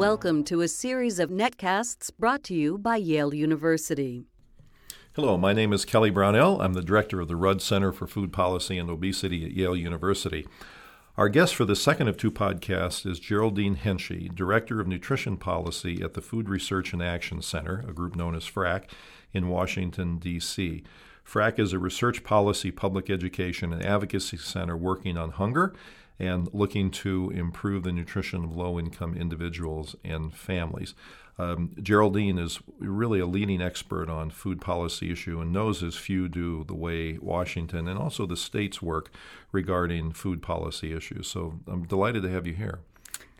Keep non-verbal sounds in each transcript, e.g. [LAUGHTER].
Welcome to a series of netcasts brought to you by Yale University. Hello, my name is Kelly Brownell. I'm the director of the Rudd Center for Food Policy and Obesity at Yale University. Our guest for the second of two podcasts is Geraldine Henchy, Director of Nutrition Policy at the Food Research and Action Center, a group known as FRAC, in Washington, D.C. FRAC is a research policy, public education, and advocacy center working on hunger and looking to improve the nutrition of low income individuals and families. Um, Geraldine is really a leading expert on food policy issue and knows as few do the way Washington and also the states work regarding food policy issues. So I'm delighted to have you here.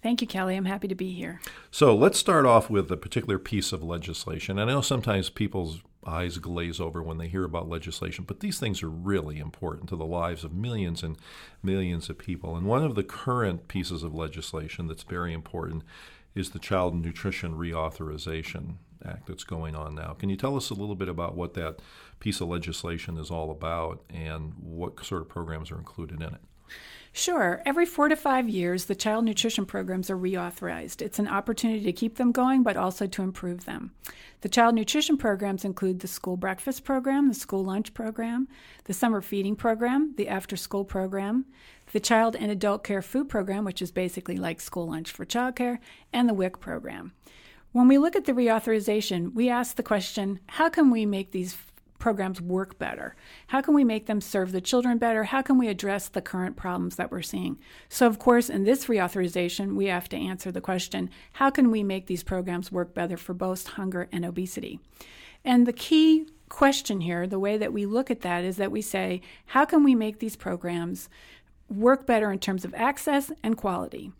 Thank you, Kelly. I'm happy to be here. So let's start off with a particular piece of legislation. I know sometimes people's eyes glaze over when they hear about legislation, but these things are really important to the lives of millions and millions of people. And one of the current pieces of legislation that's very important is the Child Nutrition Reauthorization Act that's going on now. Can you tell us a little bit about what that piece of legislation is all about and what sort of programs are included in it? Sure. Every four to five years, the child nutrition programs are reauthorized. It's an opportunity to keep them going, but also to improve them. The child nutrition programs include the school breakfast program, the school lunch program, the summer feeding program, the after school program, the child and adult care food program, which is basically like school lunch for childcare, and the WIC program. When we look at the reauthorization, we ask the question how can we make these programs work better? How can we make them serve the children better? How can we address the current problems that we're seeing? So, of course, in this reauthorization, we have to answer the question how can we make these programs work better for both hunger and obesity? And the key question here, the way that we look at that, is that we say, how can we make these programs work better in terms of access and quality?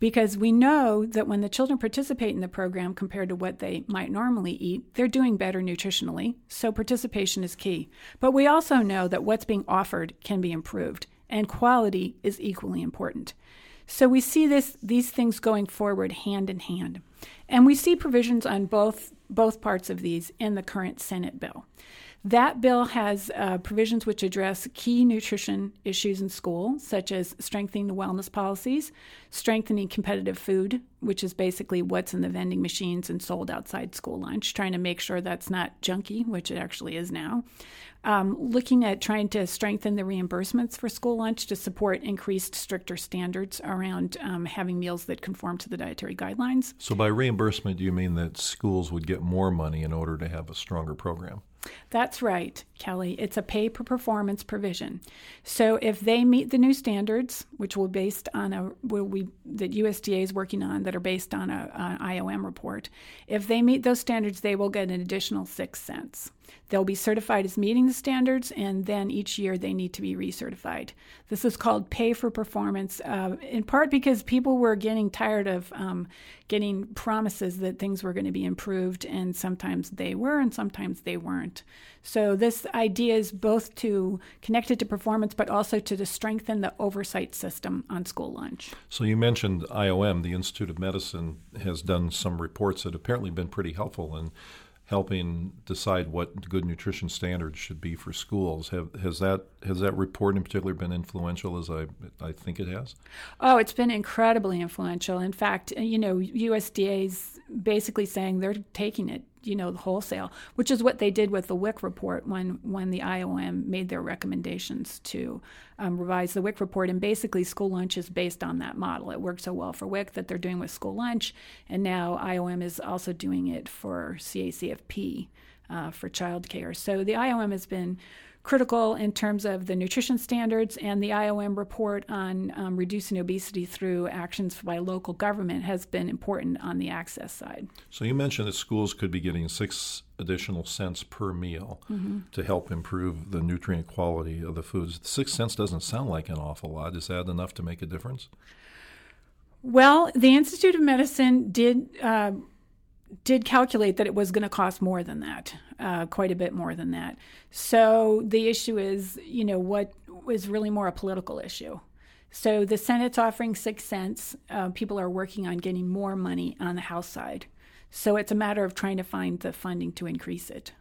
Because we know that when the children participate in the program compared to what they might normally eat, they're doing better nutritionally. So participation is key. But we also know that what's being offered can be improved, and quality is equally important. So we see this these things going forward hand in hand. And we see provisions on both both parts of these in the current Senate bill. That bill has uh, provisions which address key nutrition issues in school, such as strengthening the wellness policies, strengthening competitive food, which is basically what's in the vending machines and sold outside school lunch, trying to make sure that's not junky, which it actually is now. Um, looking at trying to strengthen the reimbursements for school lunch to support increased, stricter standards around um, having meals that conform to the dietary guidelines. So, by reimbursement, do you mean that schools would get more money in order to have a stronger program? That's right, Kelly. It's a pay per performance provision. So if they meet the new standards, which will be based on a will we that USDA is working on that are based on a, an IOM report, if they meet those standards, they will get an additional six cents. They'll be certified as meeting the standards, and then each year they need to be recertified. This is called pay for performance, uh, in part because people were getting tired of um, getting promises that things were going to be improved, and sometimes they were, and sometimes they weren't. So this idea is both to connect it to performance, but also to, strengthen the oversight system on school lunch. So you mentioned IOM, the Institute of Medicine, has done some reports that apparently been pretty helpful in helping decide what good nutrition standards should be for schools. Have, has that has that report in particular been influential as I I think it has? Oh, it's been incredibly influential. In fact, you know, USDA's basically saying they're taking it you know, the wholesale, which is what they did with the WIC report when when the IOM made their recommendations to um, revise the WIC report. And basically, school lunch is based on that model. It worked so well for WIC that they're doing with school lunch, and now IOM is also doing it for CACFP uh, for childcare. So the IOM has been critical in terms of the nutrition standards, and the IOM report on um, reducing obesity through actions by local government has been important on the access side. So you mentioned that schools could be getting six additional cents per meal mm-hmm. to help improve the nutrient quality of the foods. Six cents doesn't sound like an awful lot. Is that enough to make a difference? Well, the Institute of Medicine did. Uh, did calculate that it was going to cost more than that, uh, quite a bit more than that. So the issue is, you know, what is really more a political issue. So the Senate's offering six cents. Uh, people are working on getting more money on the House side. So it's a matter of trying to find the funding to increase it.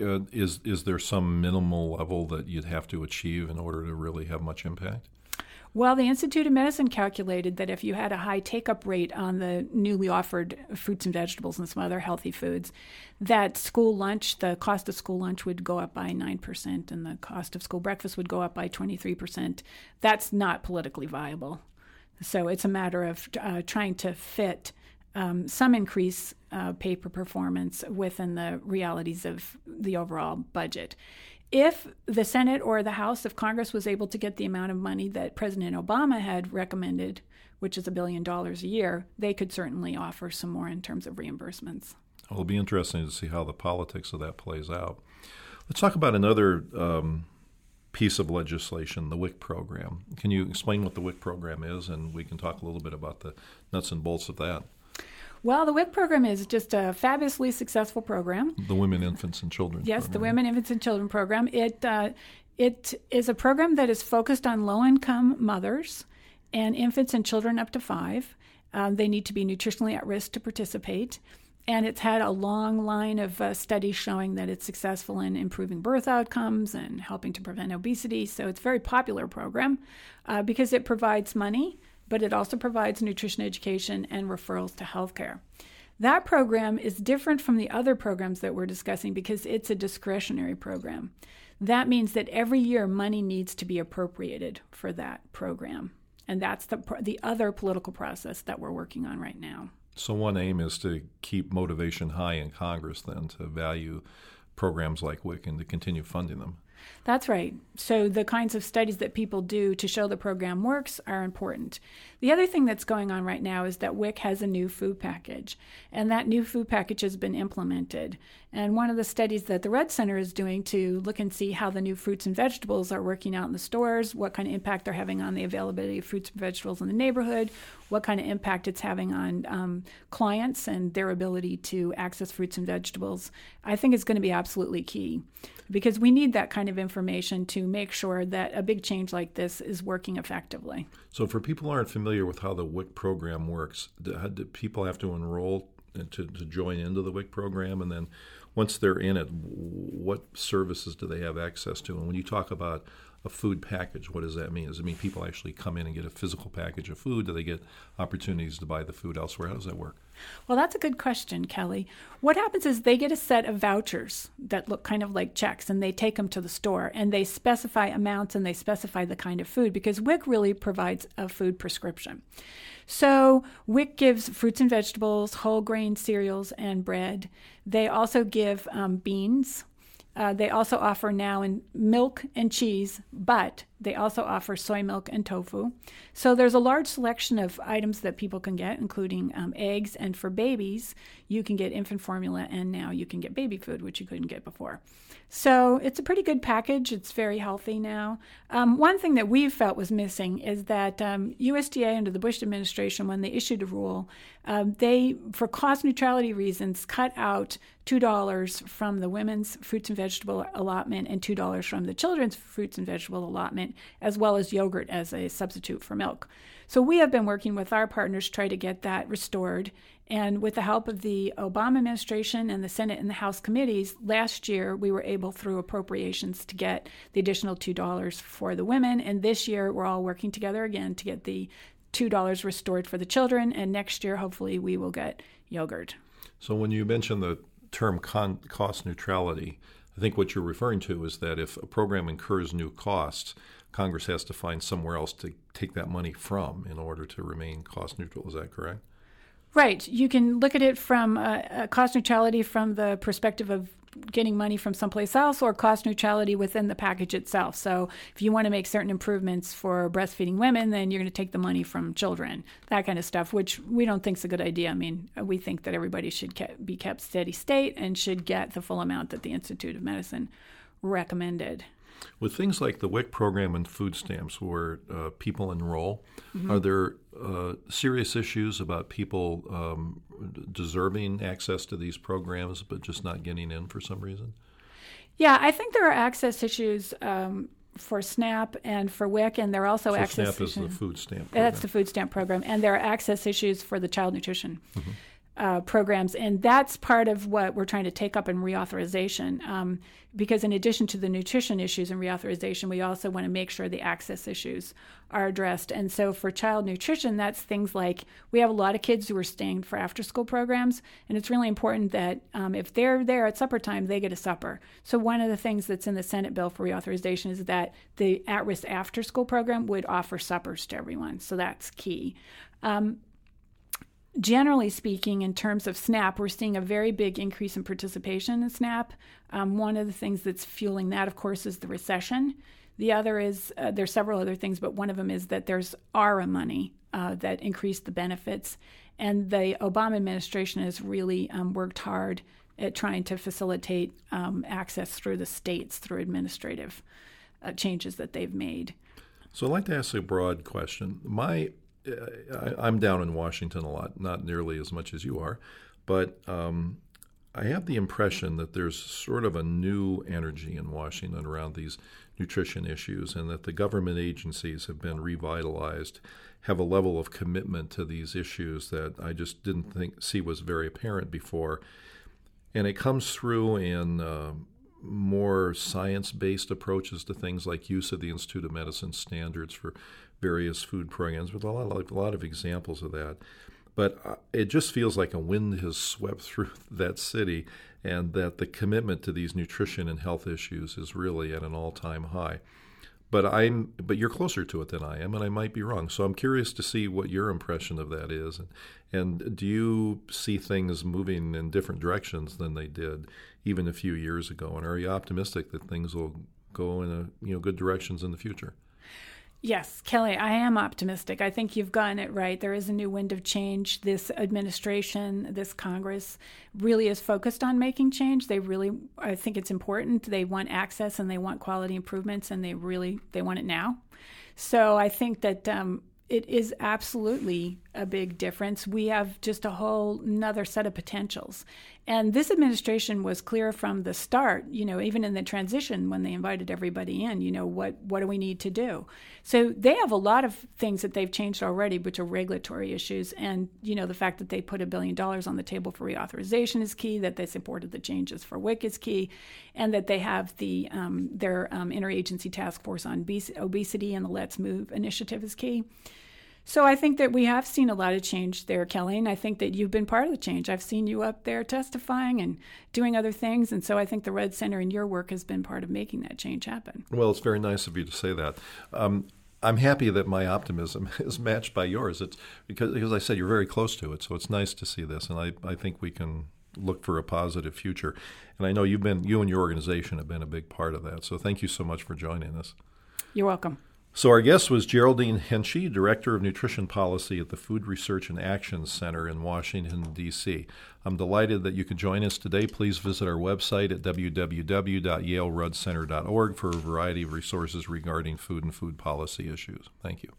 Uh, is is there some minimal level that you'd have to achieve in order to really have much impact? Well, the Institute of Medicine calculated that if you had a high take up rate on the newly offered fruits and vegetables and some other healthy foods, that school lunch, the cost of school lunch would go up by 9% and the cost of school breakfast would go up by 23%. That's not politically viable. So it's a matter of uh, trying to fit um, some increase uh, paper performance within the realities of the overall budget if the Senate or the House of Congress was able to get the amount of money that President Obama had recommended, which is a billion dollars a year, they could certainly offer some more in terms of reimbursements. It'll be interesting to see how the politics of that plays out. Let's talk about another um, piece of legislation, the WIC program. Can you explain what the WIC program is, and we can talk a little bit about the nuts and bolts of that? Well, the WIC program is just a fabulously successful program. The Women, Infants, and Children. Yes, program. the Women, Infants, and Children program. It uh, it is a program that is focused on low income mothers and infants and children up to five. Um, they need to be nutritionally at risk to participate. And it's had a long line of uh, studies showing that it's successful in improving birth outcomes and helping to prevent obesity. So it's a very popular program uh, because it provides money but it also provides nutrition education and referrals to healthcare. That program is different from the other programs that we're discussing because it's a discretionary program. That means that every year money needs to be appropriated for that program. And that's the, the other political process that we're working on right now. So, one aim is to keep motivation high in Congress, then, to value programs like WIC and to continue funding them. That's right. So the kinds of studies that people do to show the program works are important. The other thing that's going on right now is that WIC has a new food package, and that new food package has been implemented. And one of the studies that the Rudd Center is doing to look and see how the new fruits and vegetables are working out in the stores, what kind of impact they're having on the availability of fruits and vegetables in the neighborhood, what kind of impact it's having on um, clients and their ability to access fruits and vegetables, I think is going to be absolutely key because we need that kind of information to make sure that a big change like this is working effectively. So, for people who aren't familiar with how the WIC program works, do, do people have to enroll to, to join into the WIC program? And then once they're in it, what services do they have access to? And when you talk about a food package, what does that mean? Does it mean people actually come in and get a physical package of food? Do they get opportunities to buy the food elsewhere? How does that work? Well, that's a good question, Kelly. What happens is they get a set of vouchers that look kind of like checks and they take them to the store and they specify amounts and they specify the kind of food because WIC really provides a food prescription. So WIC gives fruits and vegetables, whole grain cereals, and bread. They also give um, beans, uh, they also offer now in milk and cheese, but they also offer soy milk and tofu. So there's a large selection of items that people can get, including um, eggs. And for babies, you can get infant formula, and now you can get baby food, which you couldn't get before. So it's a pretty good package. It's very healthy now. Um, one thing that we felt was missing is that um, USDA under the Bush administration, when they issued a rule, um, they, for cost neutrality reasons, cut out $2 from the women's fruits and vegetable allotment and $2 from the children's fruits and vegetable allotment, as well as yogurt as a substitute for milk. So we have been working with our partners to try to get that restored. And with the help of the Obama administration and the Senate and the House committees, last year we were able, through appropriations, to get the additional $2 for the women. And this year we're all working together again to get the $2 restored for the children. And next year, hopefully, we will get yogurt. So when you mention the term con- cost neutrality, I think what you're referring to is that if a program incurs new costs, Congress has to find somewhere else to take that money from in order to remain cost neutral. Is that correct? Right. You can look at it from cost neutrality from the perspective of getting money from someplace else or cost neutrality within the package itself. So if you want to make certain improvements for breastfeeding women, then you're going to take the money from children, that kind of stuff, which we don't think is a good idea. I mean, we think that everybody should ke- be kept steady state and should get the full amount that the Institute of Medicine recommended. With things like the WIC program and food stamps, where uh, people enroll, mm-hmm. are there uh, serious issues about people um, deserving access to these programs but just not getting in for some reason? Yeah, I think there are access issues um, for SNAP and for WIC, and there are also so access SNAP issues. is the food stamp. Program. That's the food stamp program, and there are access issues for the child nutrition. Mm-hmm. Uh, programs, and that's part of what we're trying to take up in reauthorization. Um, because in addition to the nutrition issues in reauthorization, we also want to make sure the access issues are addressed. And so for child nutrition, that's things like we have a lot of kids who are staying for after school programs, and it's really important that um, if they're there at supper time, they get a supper. So one of the things that's in the Senate bill for reauthorization is that the at risk after school program would offer suppers to everyone. So that's key. Um, generally speaking, in terms of SNAP, we're seeing a very big increase in participation in SNAP. Um, one of the things that's fueling that, of course, is the recession. The other is uh, there's several other things, but one of them is that there's ARA money uh, that increased the benefits, and the Obama administration has really um, worked hard at trying to facilitate um, access through the states through administrative uh, changes that they've made. So I'd like to ask a broad question. My I, am down in Washington a lot, not nearly as much as you are, but um, I have the impression that there's sort of a new energy in Washington around these nutrition issues, and that the government agencies have been revitalized, have a level of commitment to these issues that I just didn't think see was very apparent before, and it comes through in. Uh, more science based approaches to things like use of the Institute of Medicine standards for various food programs, with a lot, of, a lot of examples of that. But uh, it just feels like a wind has swept [LAUGHS] through that city, and that the commitment to these nutrition and health issues is really at an all-time high. But I'm, but you're closer to it than I am, and I might be wrong. So I'm curious to see what your impression of that is, and, and do you see things moving in different directions than they did even a few years ago? And are you optimistic that things will go in a you know good directions in the future? Yes, Kelly, I am optimistic. I think you've gotten it right. There is a new wind of change. This administration, this Congress really is focused on making change. They really I think it's important. They want access and they want quality improvements and they really they want it now. So I think that um, it is absolutely a big difference. We have just a whole another set of potentials. And this administration was clear from the start, you know, even in the transition when they invited everybody in, you know, what what do we need to do? So they have a lot of things that they've changed already, which are regulatory issues. And, you know, the fact that they put a billion dollars on the table for reauthorization is key, that they supported the changes for WIC is key, and that they have the um, their um, interagency task force on obesity and the Let's Move initiative is key. So I think that we have seen a lot of change there, Kelly, and I think that you've been part of the change. I've seen you up there testifying and doing other things, and so I think the Rudd Center and your work has been part of making that change happen. Well, it's very nice of you to say that. Um, I'm happy that my optimism [LAUGHS] is matched by yours. It's because, because I said you're very close to it, so it's nice to see this, and I, I think we can look for a positive future. And I know you've been you and your organization have been a big part of that. So thank you so much for joining us. You're welcome. So, our guest was Geraldine Henchy, Director of Nutrition Policy at the Food Research and Action Center in Washington, D.C. I'm delighted that you could join us today. Please visit our website at www.yaleruddcenter.org for a variety of resources regarding food and food policy issues. Thank you.